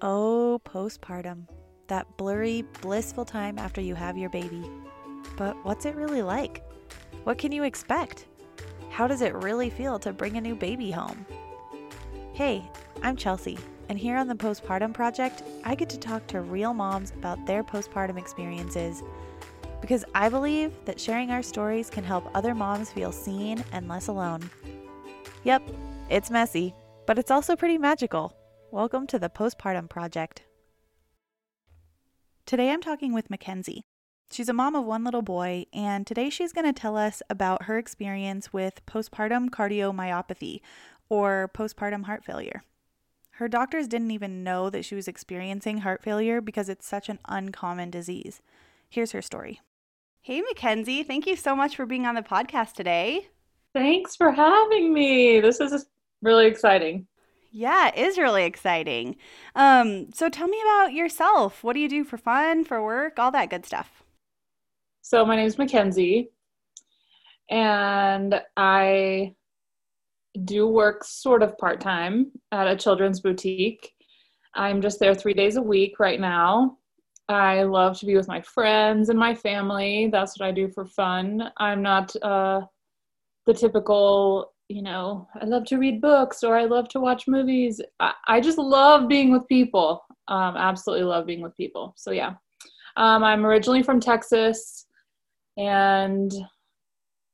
Oh, postpartum. That blurry, blissful time after you have your baby. But what's it really like? What can you expect? How does it really feel to bring a new baby home? Hey, I'm Chelsea, and here on the Postpartum Project, I get to talk to real moms about their postpartum experiences because I believe that sharing our stories can help other moms feel seen and less alone. Yep, it's messy, but it's also pretty magical. Welcome to the Postpartum Project. Today I'm talking with Makenzie. She's a mom of one little boy, and today she's going to tell us about her experience with postpartum cardiomyopathy, or postpartum heart failure. Her doctors didn't even know that she was experiencing heart failure because it's such an uncommon disease. Here's her story. Hey, Makenzie, thank you so much for being on the podcast today. Thanks for having me. This is really exciting. Yeah, it is really exciting. Um, so tell me about yourself. What do you do for fun, for work, all that good stuff? So my name is Makenzie, and I do work sort of part time at a children's boutique. I'm just there three days a week right now. I love to be with my friends and my family. That's what I do for fun. I'm not uh, the typical you know, I love to read books or I love to watch movies. I, I just love being with people. Um, absolutely love being with people. So, yeah. Um, I'm originally from Texas and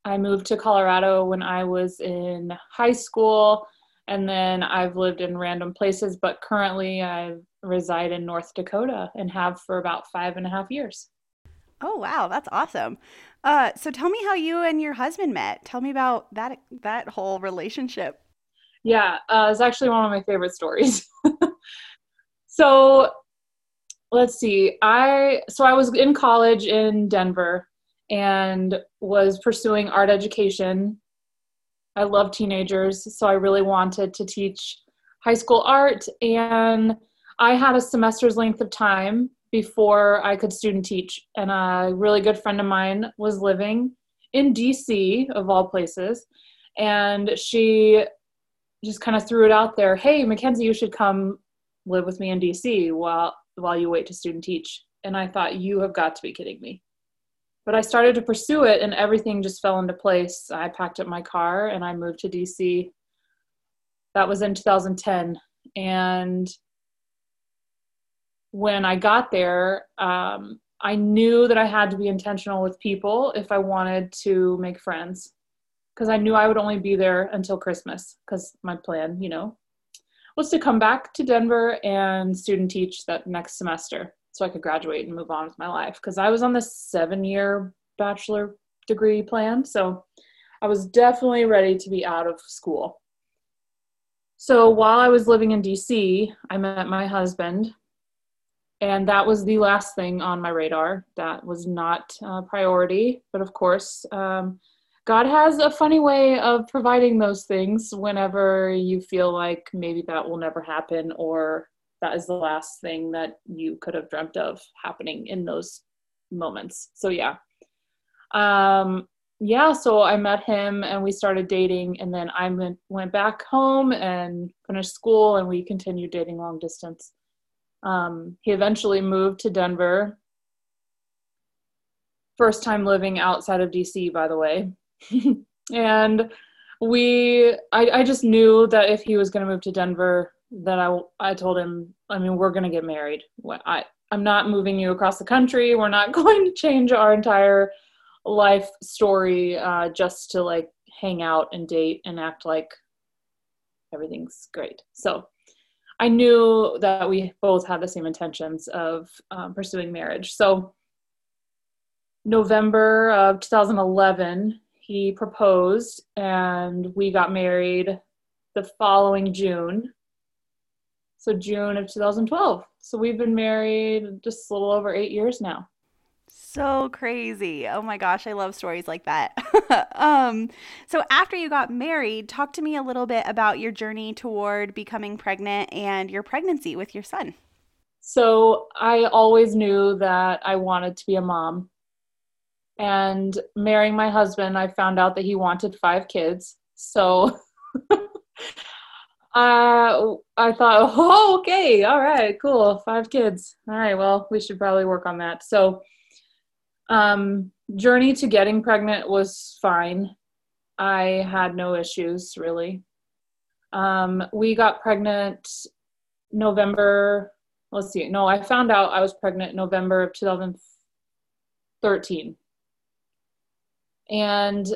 I moved to Colorado when I was in high school. And then I've lived in random places, but currently I reside in North Dakota and have for about five and a half years. Oh wow, that's awesome. Uh, so tell me how you and your husband met. Tell me about that that whole relationship. Yeah, uh, it's actually one of my favorite stories. so let's see. I so I was in college in Denver and was pursuing art education. I love teenagers, so I really wanted to teach high school art and I had a semester's length of time before I could student teach. And a really good friend of mine was living in DC, of all places. And she just kind of threw it out there hey, Makenzie, you should come live with me in DC while, while you wait to student teach. And I thought, you have got to be kidding me. But I started to pursue it, and everything just fell into place. I packed up my car and I moved to DC. That was in 2010. And when I got there, um, I knew that I had to be intentional with people if I wanted to make friends. Because I knew I would only be there until Christmas, because my plan, you know, was to come back to Denver and student teach that next semester so I could graduate and move on with my life. Because I was on this seven year bachelor degree plan. So I was definitely ready to be out of school. So while I was living in DC, I met my husband and that was the last thing on my radar. That was not a priority, but of course, um, God has a funny way of providing those things whenever you feel like maybe that will never happen or that is the last thing that you could have dreamt of happening in those moments. So, yeah. Um, yeah, so I met him and we started dating, and then I went, went back home and finished school, and we continued dating long distance. Um, he eventually moved to Denver. First time living outside of DC, by the way. and we, I, I just knew that if he was going to move to Denver, that I, I told him, I mean, we're going to get married. I, I'm not moving you across the country. We're not going to change our entire life story uh, just to like hang out and date and act like everything's great. So I knew that we both had the same intentions of um, pursuing marriage. So, November of 2011, he proposed, and we got married the following June. So, June of 2012. So, we've been married just a little over eight years now so crazy. Oh my gosh, I love stories like that. um, so after you got married, talk to me a little bit about your journey toward becoming pregnant and your pregnancy with your son. So I always knew that I wanted to be a mom. And marrying my husband, I found out that he wanted five kids. So uh, I thought, oh, okay, all right, cool, five kids. All right, well, we should probably work on that. So, um, journey to getting pregnant was fine. I had no issues really. Um, we got pregnant November. Let's see. No, I found out I was pregnant November of 2013. And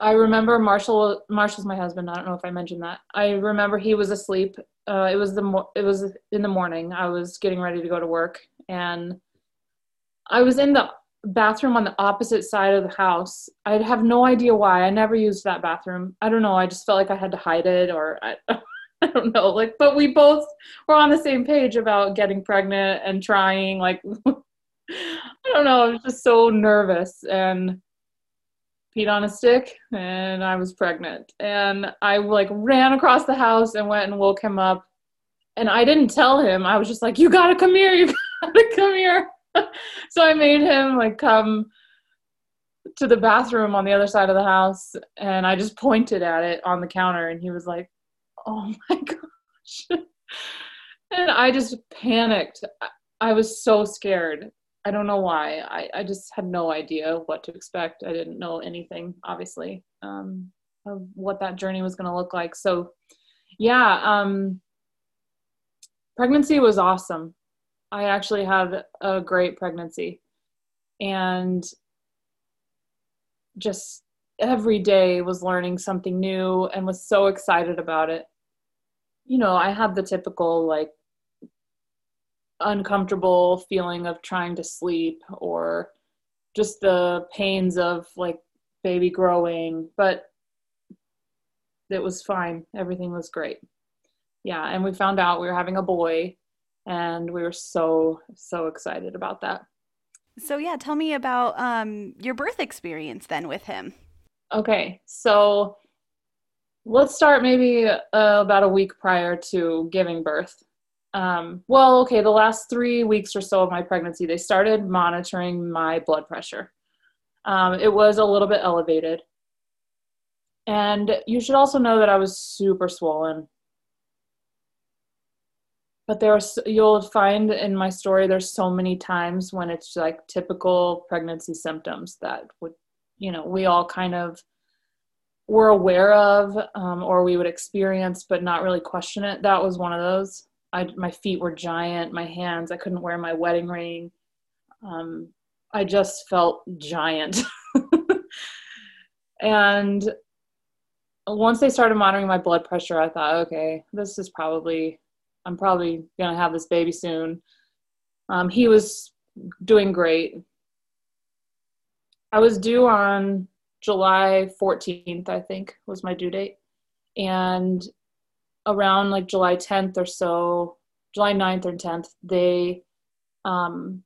I remember Marshall. Marshall's my husband. I don't know if I mentioned that. I remember he was asleep. Uh, it was the mo- it was in the morning. I was getting ready to go to work, and I was in the bathroom on the opposite side of the house. I have no idea why. I never used that bathroom. I don't know. I just felt like I had to hide it, or I, I don't know. Like, but we both were on the same page about getting pregnant and trying. Like, I don't know. I was just so nervous and peed on a stick and I was pregnant. And I like ran across the house and went and woke him up. And I didn't tell him. I was just like, you gotta come here. You gotta come here. so I made him like come to the bathroom on the other side of the house and I just pointed at it on the counter and he was like, oh my gosh. and I just panicked. I was so scared. I don't know why. I, I just had no idea what to expect. I didn't know anything, obviously, um, of what that journey was going to look like. So, yeah, um, pregnancy was awesome. I actually had a great pregnancy. And just every day was learning something new and was so excited about it. You know, I had the typical like uncomfortable feeling of trying to sleep or just the pains of like baby growing, but it was fine. Everything was great. Yeah, and we found out we were having a boy and we were so so excited about that. So yeah, tell me about um your birth experience then with him. Okay. So let's start maybe uh, about a week prior to giving birth um, well, okay, the last three weeks or so of my pregnancy, they started monitoring my blood pressure. Um, it was a little bit elevated. And you should also know that I was super swollen. But there's, you'll find in my story, there's so many times when it's like typical pregnancy symptoms that would, you know, we all kind of were aware of um, or we would experience, but not really question it. That was one of those. I, my feet were giant, my hands, I couldn't wear my wedding ring. Um, I just felt giant. and once they started monitoring my blood pressure, I thought, okay, this is probably, I'm probably going to have this baby soon. Um, he was doing great. I was due on July 14th, I think was my due date. And around like July 10th or so, July 9th or 10th, they um,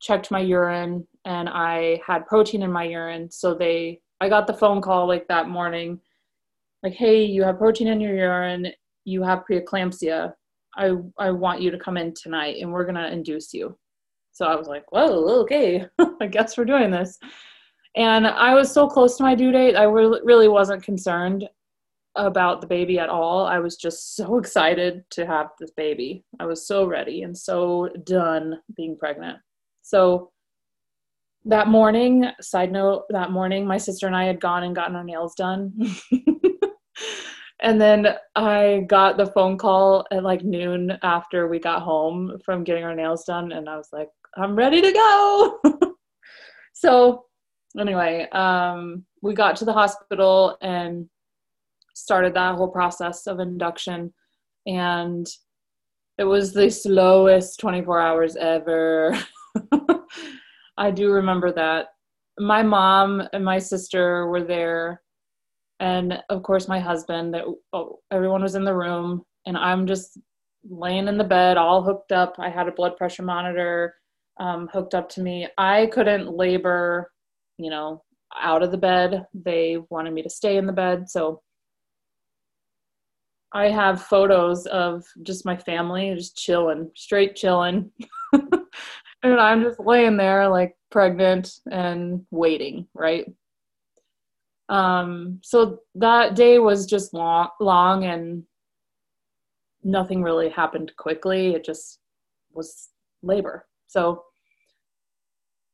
checked my urine and I had protein in my urine. So they, I got the phone call like that morning, like, hey, you have protein in your urine, you have preeclampsia. I, I want you to come in tonight and we're going to induce you. So I was like, whoa, okay, I guess we're doing this. And I was so close to my due date, I really wasn't concerned about the baby at all. I was just so excited to have this baby. I was so ready and so done being pregnant. So that morning, side note, that morning, my sister and I had gone and gotten our nails done. and then I got the phone call at like noon after we got home from getting our nails done. And I was like, I'm ready to go. so, anyway, um, we got to the hospital and started that whole process of induction and it was the slowest 24 hours ever i do remember that my mom and my sister were there and of course my husband that oh, everyone was in the room and i'm just laying in the bed all hooked up i had a blood pressure monitor um, hooked up to me i couldn't labor you know out of the bed they wanted me to stay in the bed so I have photos of just my family just chilling, straight chilling. and I'm just laying there like pregnant and waiting, right? Um, so that day was just long, long and nothing really happened quickly. It just was labor. So,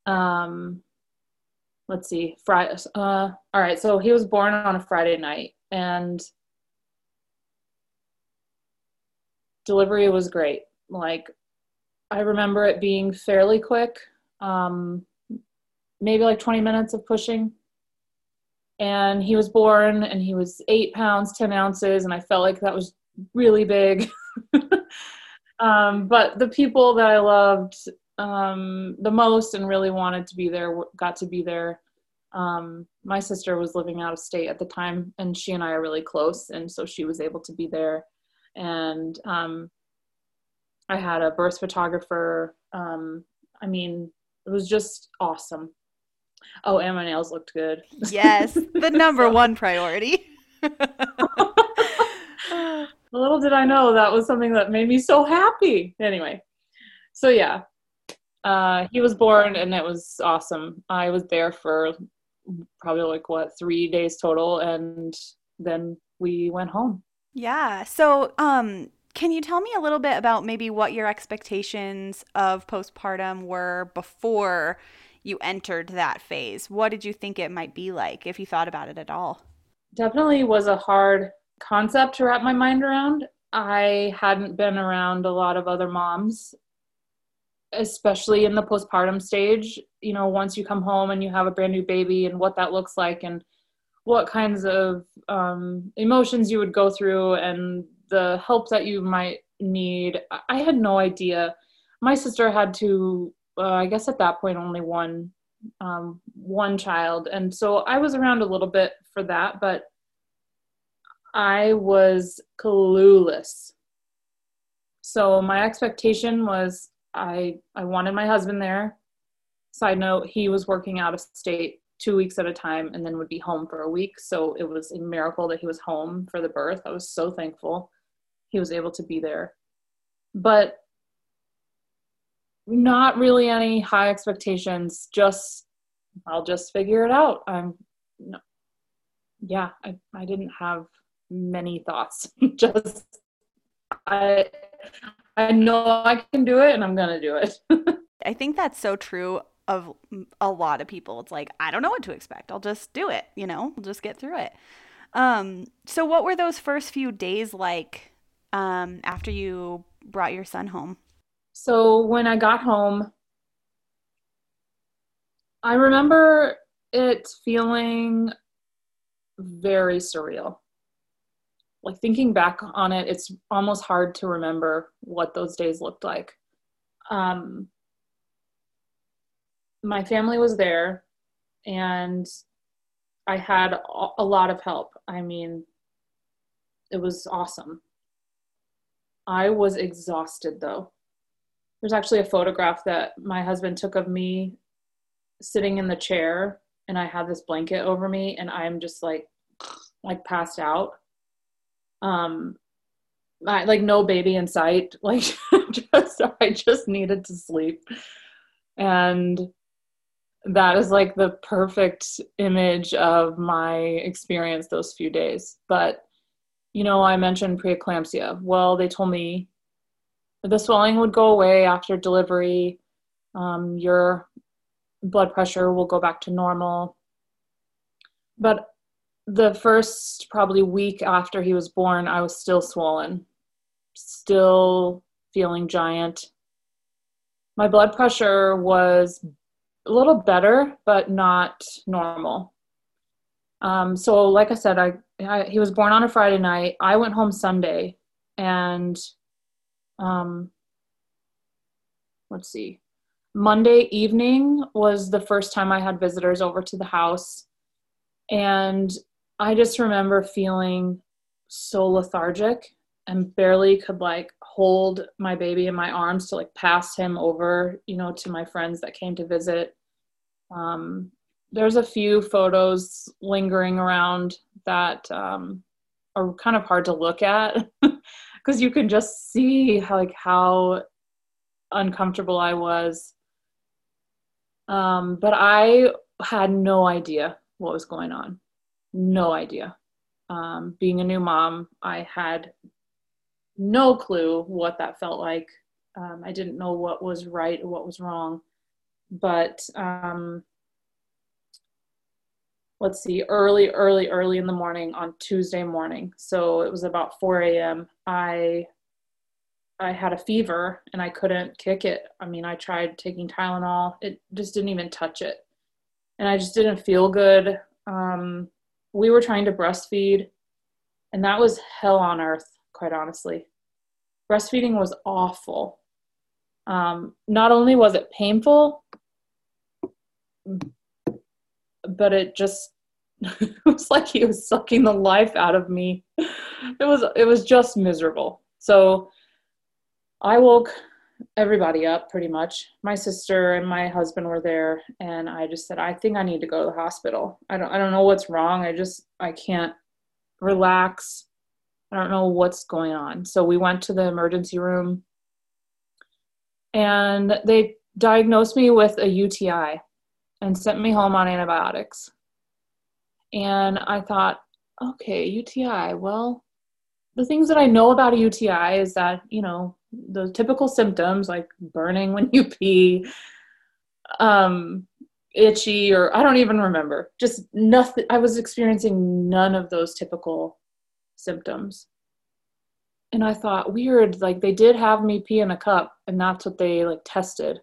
um, let's see, Friday. Uh, all right. So he was born on a Friday night, and delivery was great. Like, I remember it being fairly quick. Um, maybe like 20 minutes of pushing and he was born and he was eight pounds 10 ounces and i felt like that was really big. Um, but the people that i loved um, the most and really wanted to be there got to be there. Um, my sister was living out of state at the time and she and i are really close and so she was able to be there. And um, i had a birth photographer. Um, i mean it was just awesome Oh, and my nails looked good. Yes, the number one priority. Little did I know that was something that made me so happy. Anyway, so yeah, uh, he was born and it was awesome. I was there for probably like what three days total, and then we went home. Yeah. So, um, can you tell me a little bit about maybe what your expectations of postpartum were before you entered that phase. What did you think it might be like if you thought about it at all? Definitely was a hard concept to wrap my mind around. I hadn't been around a lot of other moms, especially in the postpartum stage. You know, once you come home and you have a brand new baby and what that looks like and what kinds of um, emotions you would go through and the help that you might need. I had no idea. My sister had to uh, I guess at that point only one um, one child, and so I was around a little bit for that, but I was clueless. So my expectation was I I wanted my husband there. Side note, he was working out of state two weeks at a time and then would be home for a week. So it was a miracle that he was home for the birth. I was so thankful he was able to be there. But not really any high expectations. Just I'll just figure it out. I'm no, yeah, I I didn't have many thoughts. just I I know I can do it and I'm to do it. I think that's so true of a lot of people. It's like, I don't know what to expect. I'll just do it, you know? We'll just get through it. Um so what were those first few days like um after you brought your son home? So when I got home, I remember it feeling very surreal. Like thinking back on it, it's almost hard to remember what those days looked like. Um, my family was there and I had a lot of help. I mean, it was awesome. I was exhausted though there's actually a photograph that my husband took of me sitting in the chair and I have this blanket over me and I'm just like like passed out. Um I, like no baby in sight. Like just I just needed to sleep. And that is like the perfect image of my experience those few days. But you know, I mentioned preeclampsia. Well, they told me the swelling would go away after delivery. Um, your blood pressure will go back to normal. But the first probably week after he was born, I was still swollen, still feeling giant. My blood pressure was a little better, but not normal. Um, so, like I said, I, I he was born on a Friday night. I went home Sunday, and um, let's see, Monday evening was the first time I had visitors over to the house. And I just remember feeling so lethargic and barely could like hold my baby in my arms to like pass him over, you know, to my friends that came to visit. Um, there's a few photos lingering around that um, are kind of hard to look at because you can just see how, like how uncomfortable I was. Um, but I had no idea what was going on. no idea. Um, being a new mom, I had no clue what that felt like. Um, I didn't know what was right or what was wrong. But um, let's see, early, early, early in the morning on Tuesday morning. So it was about 4 a.m. I I had a fever and I couldn't kick it. I mean, I tried taking Tylenol. It just didn't even touch it. And I just didn't feel good. Um, we were trying to breastfeed, and that was hell on earth, quite honestly. Breastfeeding was awful. Um, not only was it painful, but it just it was like he was sucking the life out of me. It was it was just miserable. So I woke everybody up pretty much. My sister and my husband were there and I just said, I think I need to go to the hospital. I don't I don't know what's wrong. I just I can't relax. I don't know what's going on. So we went to the emergency room and they diagnosed me with a UTI and sent me home on antibiotics. And I thought, okay, UTI. Well, the things that I know about a UTI is that, you know, the typical symptoms like burning when you pee, um, itchy, or I don't even remember. Just nothing. I was experiencing none of those typical symptoms. And I thought, weird, like they did have me pee in a cup, and that's what they like tested.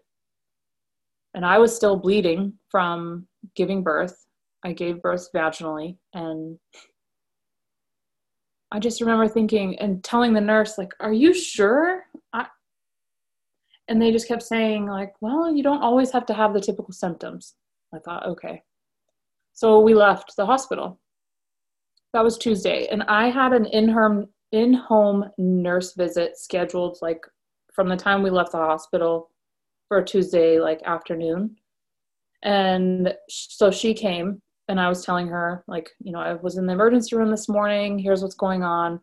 And I was still bleeding from giving birth. I gave birth vaginally, and I just remember thinking and telling the nurse, like, are you sure? I... And they just kept saying, like, well, you don't always have to have the typical symptoms. I thought, okay. So we left the hospital. That was Tuesday. And I had an in-home, in-home nurse visit scheduled, like, from the time we left the hospital for Tuesday, like, afternoon. And so she came and I was telling her, like, you know, I was in the emergency room this morning. Here's what's going on.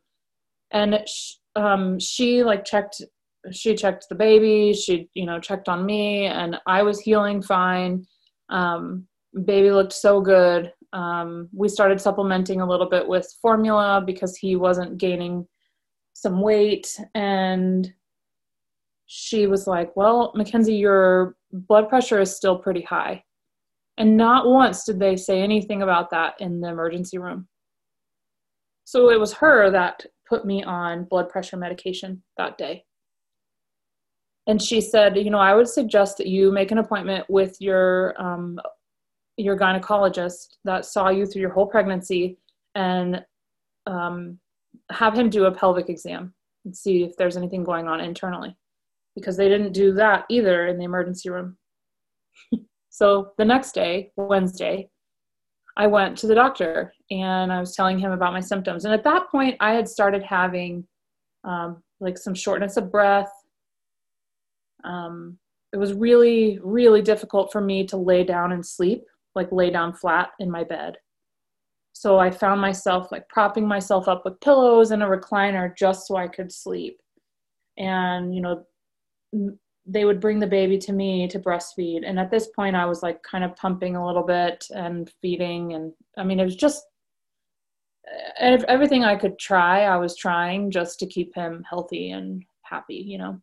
And she, um, she like checked, she checked the baby. She, you know, checked on me, and I was healing fine. Um, baby looked so good. Um, we started supplementing a little bit with formula because he wasn't gaining some weight, and she was like, "Well, Makenzie, your blood pressure is still pretty high." And not once did they say anything about that in the emergency room. So it was her that put me on blood pressure medication that day. And she said, you know, I would suggest that you make an appointment with your um, your gynecologist that saw you through your whole pregnancy and um, have him do a pelvic exam and see if there's anything going on internally because they didn't do that either in the emergency room. So the next day, Wednesday, I went to the doctor and I was telling him about my symptoms. And at that point, I had started having um, like some shortness of breath. Um, it was really, really difficult for me to lay down and sleep, like lay down flat in my bed. So I found myself like propping myself up with pillows and a recliner just so I could sleep. And, you know, they would bring the baby to me to breastfeed. And at this point i was like kind of pumping a little bit and feeding. And i mean it was just uh, everything i could try i was trying just to keep him healthy and happy you know?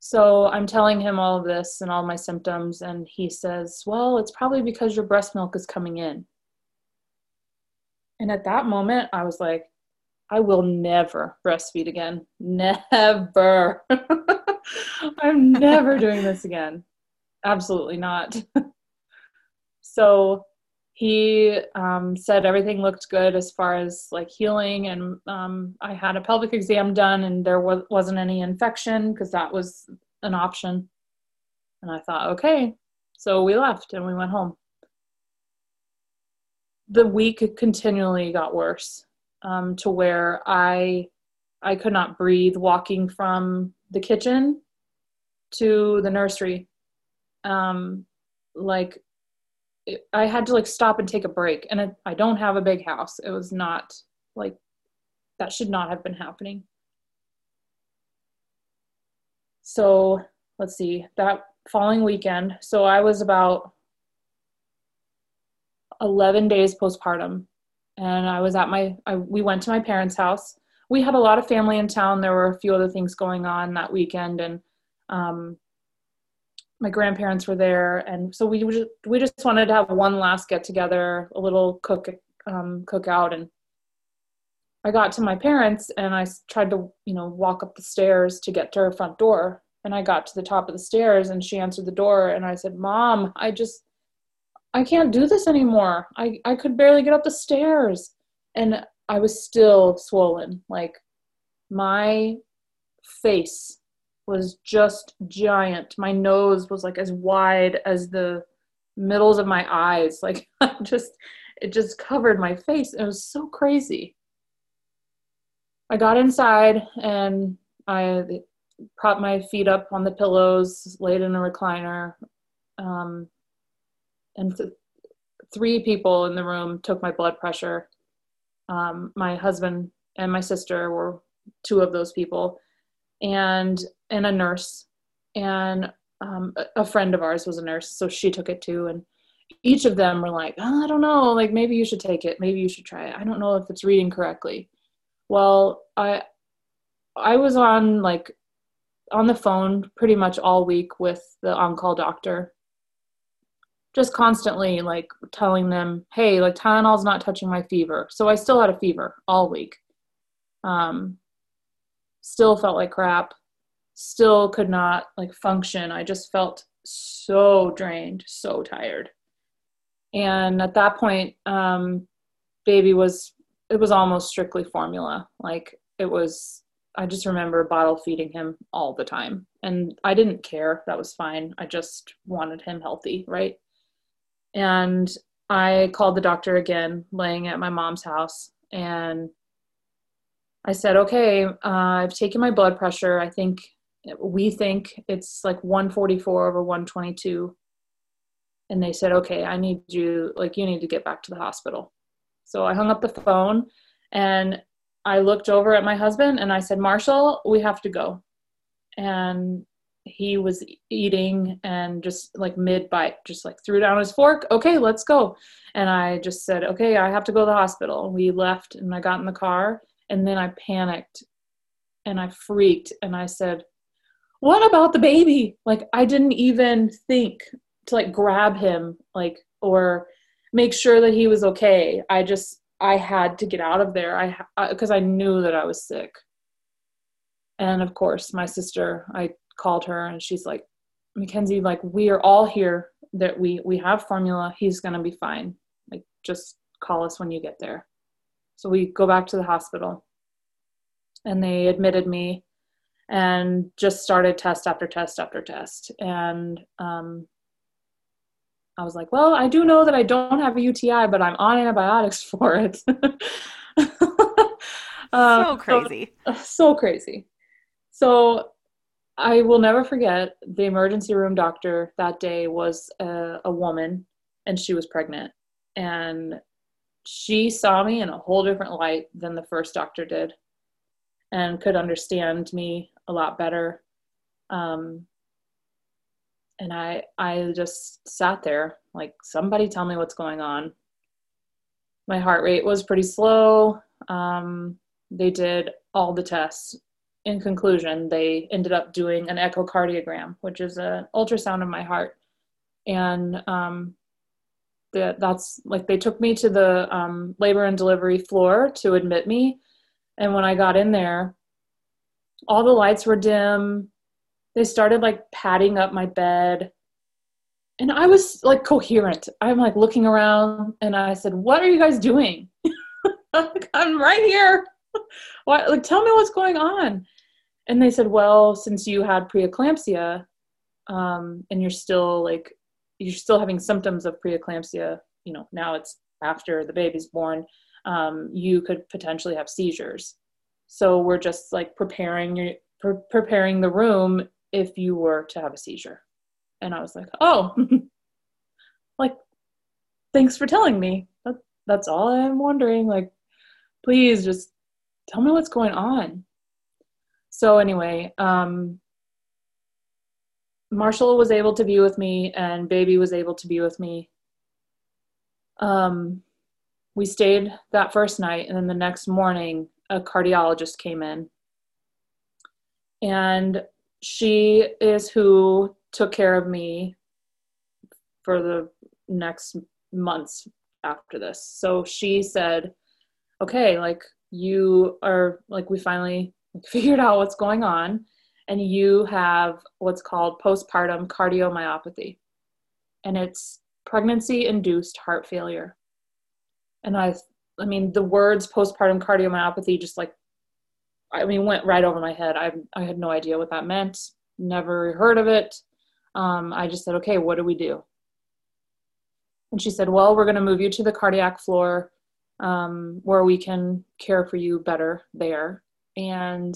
So i'm telling him all of this and all my symptoms and he says well it's probably because your breast milk is coming in. And at that moment i was like I will never breastfeed again. Never. I'm never doing this again. Absolutely not. so he um, said everything looked good as far as like healing, and um, I had a pelvic exam done, and there was, wasn't any infection because that was an option. And I thought, okay. So we left and we went home. The week continually got worse um, to where I I could not breathe walking from the kitchen to the nursery. Um, like it, I had to like stop and take a break, and it, I don't have a big house. It was not like that should not have been happening. So let's see that following weekend. So I was about 11 days postpartum and i was at my I, we went to my parents house. We had a lot of family in town. There were a few other things going on that weekend and um, my grandparents were there. And so we just, we just wanted to have one last get together a little cook um, cookout. And i got to my parents and i tried to you know walk up the stairs to get to her front door. And i got to the top of the stairs and she answered the door and i said mom i just i can't do this anymore i i could barely get up the stairs and i was still swollen like my face was just giant. My nose was like as wide as the middles of my eyes. Like just it just covered my face. It was so crazy. I got inside and I propped my feet up on the pillows, laid in a recliner. Um, and th- three people in the room took my blood pressure. Um, my husband and my sister were two of those people. And and a nurse and um, a friend of ours was a nurse so she took it too and each of them were like oh, i don't know like maybe you should take it maybe you should try it i don't know if it's reading correctly well i i was on like on the phone pretty much all week with the on-call doctor just constantly like telling them hey like tylenol's not touching my fever so i still had a fever all week um still felt like crap still could not like function. I just felt so drained, so tired. And at that point, um, baby was it was almost strictly formula. Like it was I just remember bottle feeding him all the time. And I didn't care. That was fine. I just wanted him healthy, right? And I called the doctor again, laying at my mom's house, and I said, okay, uh, I've taken my blood pressure. I think we think it's like 144 over 122 and they said okay i need you like you need to get back to the hospital. So i hung up the phone and i looked over at my husband and i said marshall we have to go. And he was eating and just like mid bite just like threw down his fork okay let's go and i just said okay i have to go to the hospital we left and i got in the car and then i panicked and i freaked and i said what about the baby? Like I didn't even think to like grab him like or make sure that he was okay. I just I had to get out of there. I because I, I knew that I was sick. And of course, my sister, I called her and she's like, Makenzie, like we are all here that we we have formula. He's gonna be fine. Like just call us when you get there. So we go back to the hospital and they admitted me and just started test after test after test. And um, I was like, well, I do know that I don't have a UTI, but I'm on antibiotics for it. um, so crazy. So, so crazy. So I will never forget the emergency room doctor that day was a, a woman and she was pregnant. And she saw me in a whole different light than the first doctor did and could understand me a lot better. Um, and I I just sat there like somebody tell me what's going on. My heart rate was pretty slow. Um, they did all the tests. In conclusion, they ended up doing an echocardiogram, which is an ultrasound of my heart, and um, the, that's like they took me to the um, labor and delivery floor to admit me, and when I got in there, all the lights were dim. They started like patting up my bed. And I was like coherent. I'm like looking around and I said, What are you guys doing? I'm right here. what like tell me what's going on. And they said, Well, since you had preeclampsia, um, and you're still like you're still having symptoms of preeclampsia, you know, now it's after the baby's born, um, you could potentially have seizures. So we're just like preparing your pre- preparing the room if you were to have a seizure. And I was like, oh, like, thanks for telling me. That, that's all I'm wondering. Like, please just tell me what's going on. So anyway, um, Marshall was able to be with me, and Baby was able to be with me. um, we stayed that first night, and then the next morning, a cardiologist came in. And she is who took care of me for the next months after this. So she said, okay, like you are, like, we finally figured out what's going on, and you have what's called postpartum cardiomyopathy. And it's pregnancy induced heart failure. And I, I mean, the words postpartum cardiomyopathy just like, I mean, went right over my head. I, I had no idea what that meant, never heard of it. Um, I just said, okay, what do we do? And she said, well, we're going to move you to the cardiac floor um, where we can care for you better there. And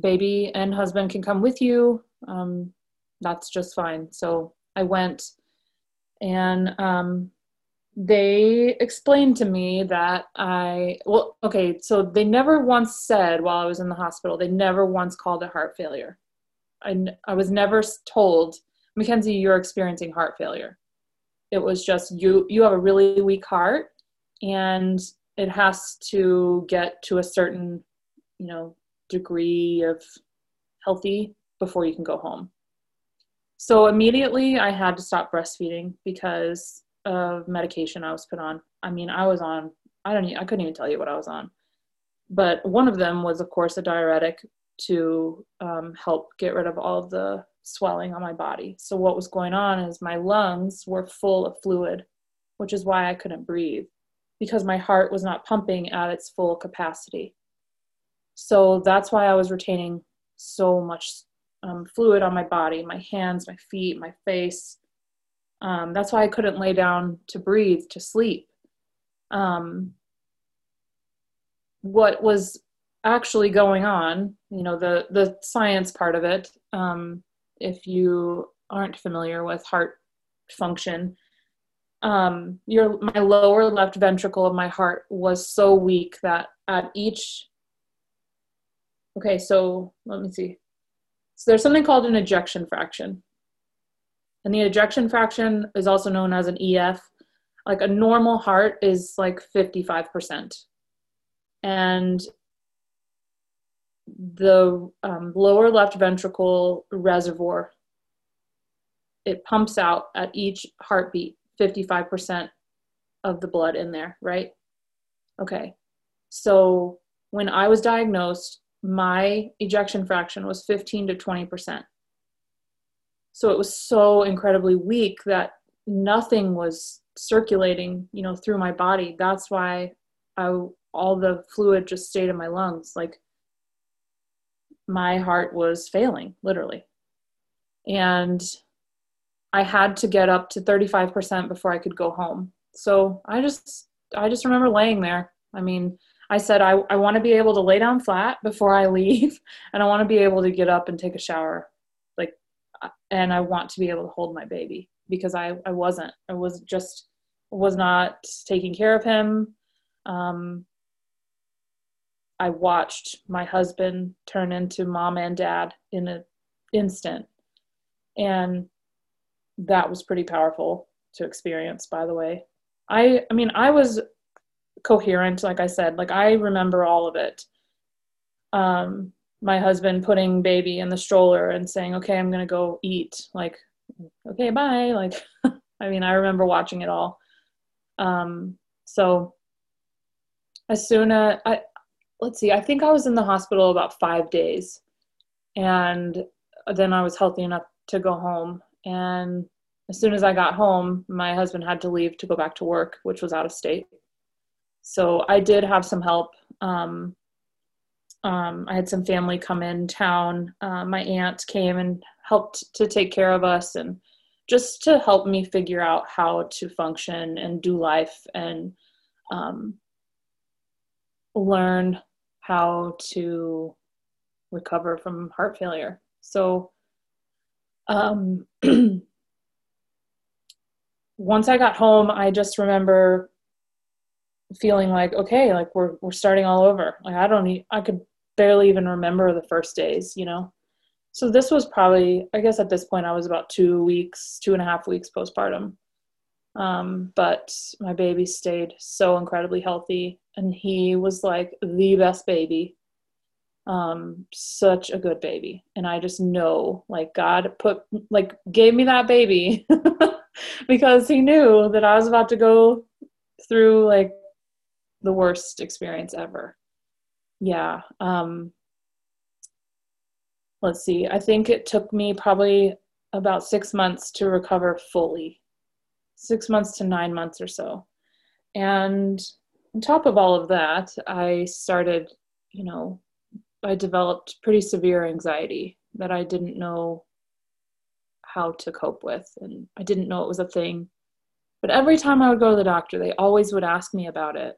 baby and husband can come with you. Um, that's just fine. So I went and um, they explained to me that I, well, okay, so they never once said while I was in the hospital, they never once called it heart failure. I, I was never told, Makenzie, you're experiencing heart failure. It was just you, you have a really weak heart and it has to get to a certain, you know, degree of healthy before you can go home. So immediately I had to stop breastfeeding because of medication I was put on. I mean, I was on, I don't, I couldn't even tell you what I was on. But one of them was, of course, a diuretic to um, help get rid of all of the swelling on my body. So what was going on is my lungs were full of fluid, which is why I couldn't breathe because my heart was not pumping at its full capacity. So that's why I was retaining so much um, fluid on my body, my hands, my feet, my face. Um, that's why I couldn't lay down to breathe, to sleep. Um, what was actually going on, you know, the, the science part of it, um, if you aren't familiar with heart function, um, your my lower left ventricle of my heart was so weak that at each okay so let me see so there's something called an ejection fraction and the ejection fraction is also known as an ef like a normal heart is like 55% and the um, lower left ventricle reservoir it pumps out at each heartbeat 55% of the blood in there, right? Okay. So when I was diagnosed, my ejection fraction was 15 to 20%. So it was so incredibly weak that nothing was circulating, you know, through my body. That's why I all the fluid just stayed in my lungs. Like my heart was failing, literally. And I had to get up to 35% before I could go home. So I just I just remember laying there. I mean, I said I, I want to be able to lay down flat before I leave and I want to be able to get up and take a shower. Like uh, and I want to be able to hold my baby because I, I wasn't. I was just was not taking care of him. Um, I watched my husband turn into mom and dad in an instant. And that was pretty powerful to experience by the way i i mean i was coherent like i said like i remember all of it. Um my husband putting baby in the stroller and saying okay i'm gonna go eat like okay bye like i mean i remember watching it all. Um so as soon as i let's see i think i was in the hospital about five days and then i was healthy enough to go home. And as soon as I got home, my husband had to leave to go back to work, which was out of state. So I did have some help. Um, um, I had some family come in town. Uh, my aunt came and helped to take care of us and just to help me figure out how to function and do life and um, learn how to recover from heart failure. So, um, once I got home, I just remember feeling like, okay, like we're we're starting all over. Like I don't need, I could barely even remember the first days, you know. So this was probably, I guess, at this point, I was about two weeks, two and a half weeks postpartum, Um, but my baby stayed so incredibly healthy, and he was like the best baby. Um, such a good baby, and I just know like God put like gave me that baby because He knew that I was about to go through like the worst experience ever. Yeah. Um, let's see. I think it took me probably about six months to recover fully six months to nine months or so. And on top of all of that, I started, you know, I developed pretty severe anxiety that I didn't know how to cope with. And I didn't know it was a thing. But every time I would go to the doctor, they always would ask me about it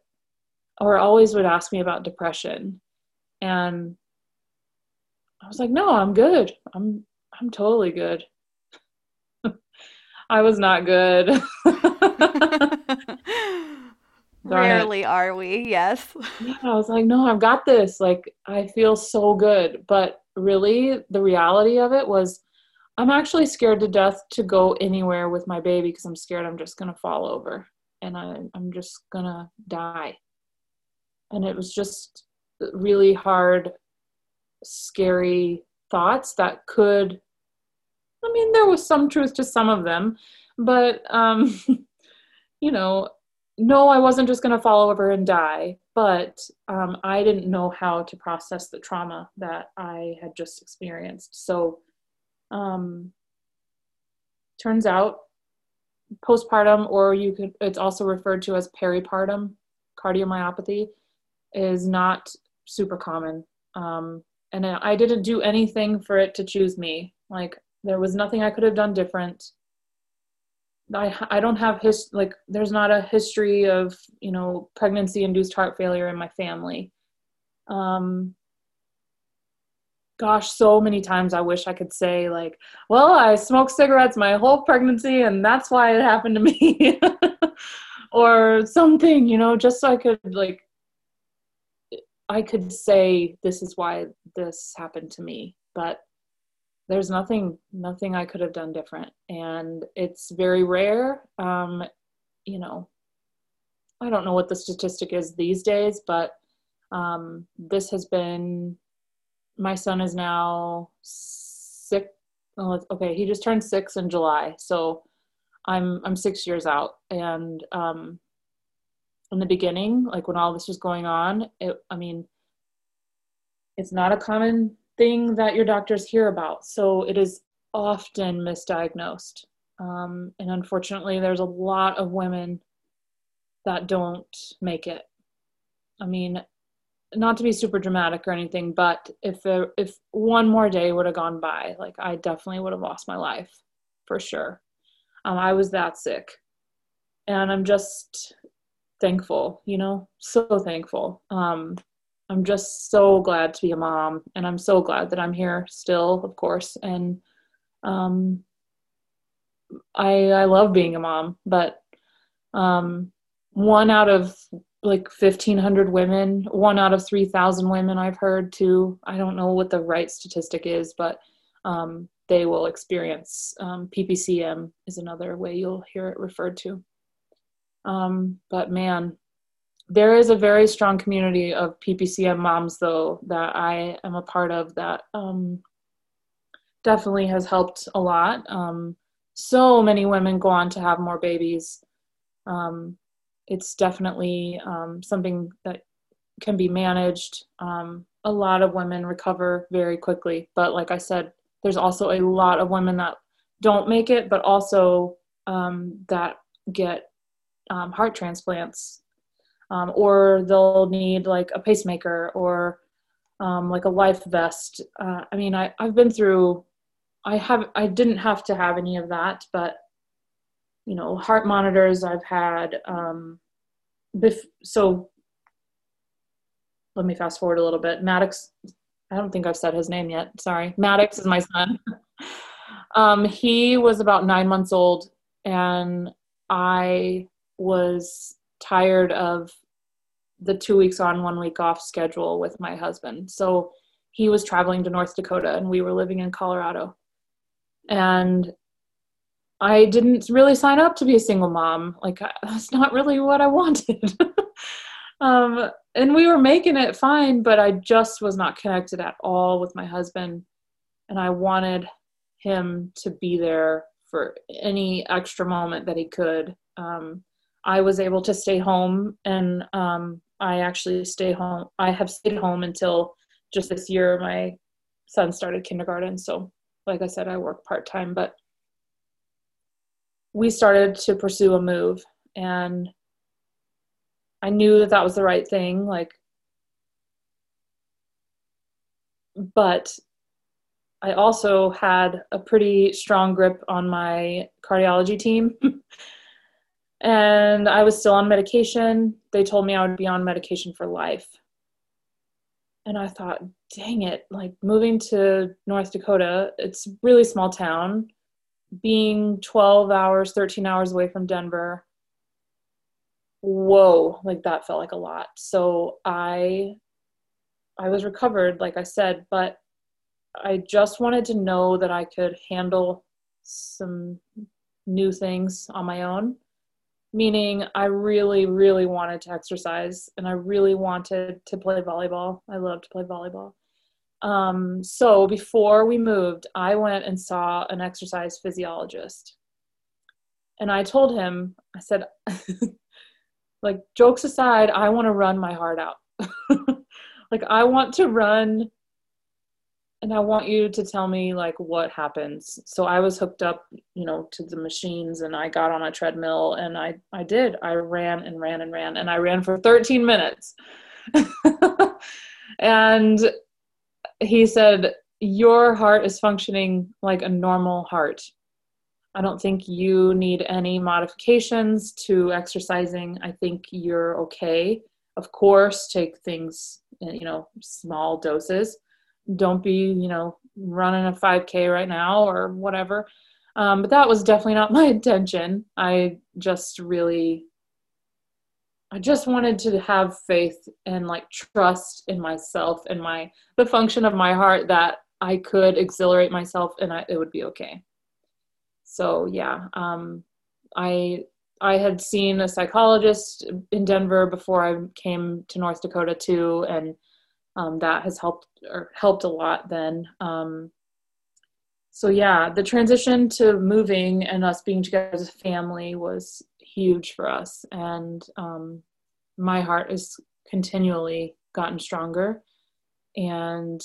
or always would ask me about depression. And I was like, no, I'm good. I'm I'm totally good. I was not good. Rarely are we, yes. Yeah, I was like, no, I've got this. Like, I feel so good. But really, the reality of it was, I'm actually scared to death to go anywhere with my baby because I'm scared I'm just going to fall over and I, I'm just going to die. And it was just really hard, scary thoughts that could I mean, there was some truth to some of them, but um, you know, no, I wasn't just going to fall over and die, but um, I didn't know how to process the trauma that I had just experienced. So, um, turns out, postpartum, or you could, it's also referred to as peripartum cardiomyopathy, is not super common. Um, and I didn't do anything for it to choose me. Like there was nothing I could have done different. I I don't have his like there's not a history of you know pregnancy induced heart failure in my family. Um, gosh, so many times I wish I could say like, well, I smoked cigarettes my whole pregnancy and that's why it happened to me, or something you know, just so I could like I could say this is why this happened to me, but there's nothing nothing i could have done different. And it's very rare um, you know i don't know what the statistic is these days but um, this has been my son is now six oh, okay he just turned six in july. So i'm i'm six years out and um, in the beginning like when all this was going on it i mean it's not a common thing that your doctors hear about. So it is often misdiagnosed. Um, and unfortunately, there's a lot of women that don't make it. I mean, not to be super dramatic or anything, but if there, if one more day would have gone by, like I definitely would have lost my life for sure. Um, I was that sick, and I'm just thankful, you know, so thankful. Um, I'm just so glad to be a mom, and I'm so glad that I'm here still, of course. And um, I I love being a mom, but um, one out of like 1,500 women, one out of 3,000 women I've heard too. I don't know what the right statistic is, but um, they will experience um, PPCM is another way you'll hear it referred to. Um, but man, there is a very strong community of PPCM moms, though, that I am a part of that um, definitely has helped a lot. Um, so many women go on to have more babies. Um, it's definitely um, something that can be managed. Um, a lot of women recover very quickly, but like I said, there's also a lot of women that don't make it, but also that get heart transplants um, or they'll need like a pacemaker or um, like a life vest. Uh, I mean, I, I've been through, I have, I didn't have to have any of that, but you know, heart monitors I've had. Um, bef- so let me fast forward a little bit. Maddox, I don't think I've said his name yet. Sorry. Maddox is my son. um, he was about nine months old and I was tired of the two weeks on, one week off schedule with my husband. So he was traveling to North Dakota and we were living in Colorado. And I didn't really sign up to be a single mom. Like that's not really what I wanted. um, and we were making it fine, but I just was not connected at all with my husband, and I wanted him to be there for any extra moment that he could. Um, I was able to stay home, and um, I actually stay home. I have stayed home until just this year. My son started kindergarten, so like I said, I work part time, but we started to pursue a move and I knew that that was the right thing like but I also had a pretty strong grip on my cardiology team. and I was still on medication. They told me I would be on medication for life. And I thought, dang it, like moving to North Dakota, it's really small town being 12 hours, 13 hours away from Denver, whoa, like that felt like a lot. So I I was recovered, like I said, but I just wanted to know that I could handle some new things on my own. Meaning, I really, really wanted to exercise and I really wanted to play volleyball. I love to play volleyball. Um, so before we moved, I went and saw an exercise physiologist. And I told him, I said, like, jokes aside, I want to run my heart out. like, I want to run and I want you to tell me like what happens. So I was hooked up, you know, to the machines and I got on a treadmill and I I did. I ran and ran and ran and I ran for 13 minutes. and he said, Your heart is functioning like a normal heart. I don't think you need any modifications to exercising. I think you're okay. Of course, take things, you know, small doses. Don't be, you know, running a 5K right now or whatever. Um, but that was definitely not my intention. I just really I just wanted to have faith and like trust in myself and my the function of my heart that I could exhilarate myself and I, it would be okay. So yeah, um, I I had seen a psychologist in Denver before I came to North Dakota too, and um, that has helped or helped a lot then. Um, so yeah, the transition to moving and us being together as a family was huge for us, and um, my heart has continually gotten stronger. And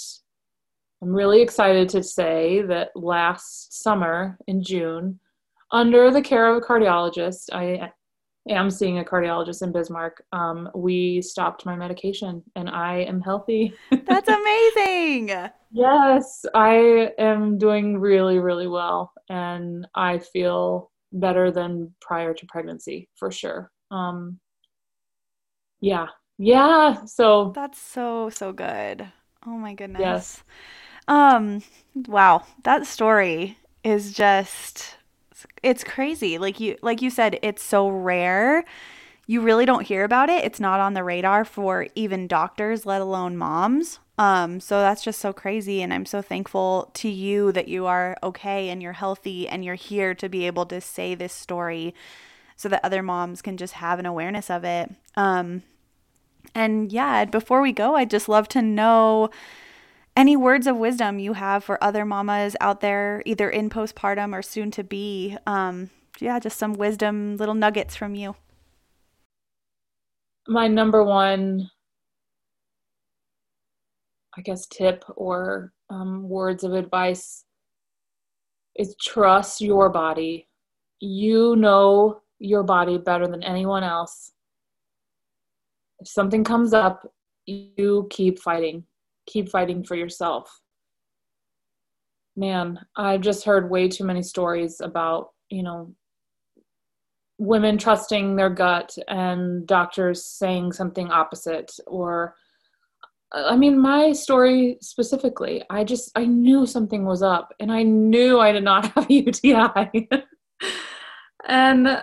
I'm really excited to say that last summer in June, under the care of a cardiologist, I am seeing a cardiologist in Bismarck. Um, we stopped my medication and I am healthy. That's amazing. yes, I am doing really, really well. And I feel better than prior to pregnancy for sure. Um, yeah. Yeah. So that's so, so good. Oh my goodness. Yes. Um, wow. That story is just it's crazy. Like you like you said, it's so rare. You really don't hear about it. It's not on the radar for even doctors, let alone moms. Um, so that's just so crazy. And I'm so thankful to you that you are okay and you're healthy and you're here to be able to say this story so that other moms can just have an awareness of it. Um, and yeah, before we go, I'd just love to know any words of wisdom you have for other mamas out there, either in postpartum or soon to be. Um, yeah, just some wisdom, little nuggets from you. My number one, I guess, tip or um, words of advice is trust your body. You know your body better than anyone else. If something comes up, you keep fighting. Keep fighting for yourself. Man, I've just heard way too many stories about, you know, women trusting their gut and doctors saying something opposite or I mean, my story specifically, I just, I knew something was up and I knew I did not have a UTI. and uh,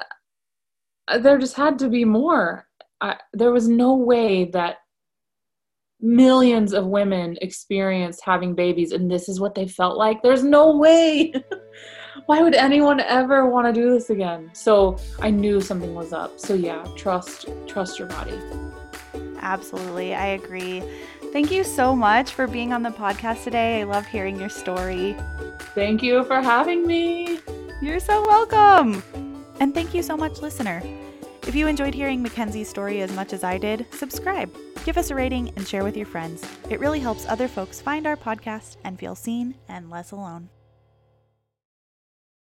there just had to be more. I, there was no way that millions of women experienced having babies and this is what they felt like there's no way why would anyone ever want to do this again? So I knew something was up. So yeah, trust trust your body. Absolutely. I agree. Thank you so much for being on the podcast today. I love hearing your story. Thank you for having me. You're so welcome. And thank you so much, listener. If you enjoyed hearing Makenzie's story as much as I did, subscribe, give us a rating, and share with your friends. It really helps other folks find our podcast and feel seen and less alone.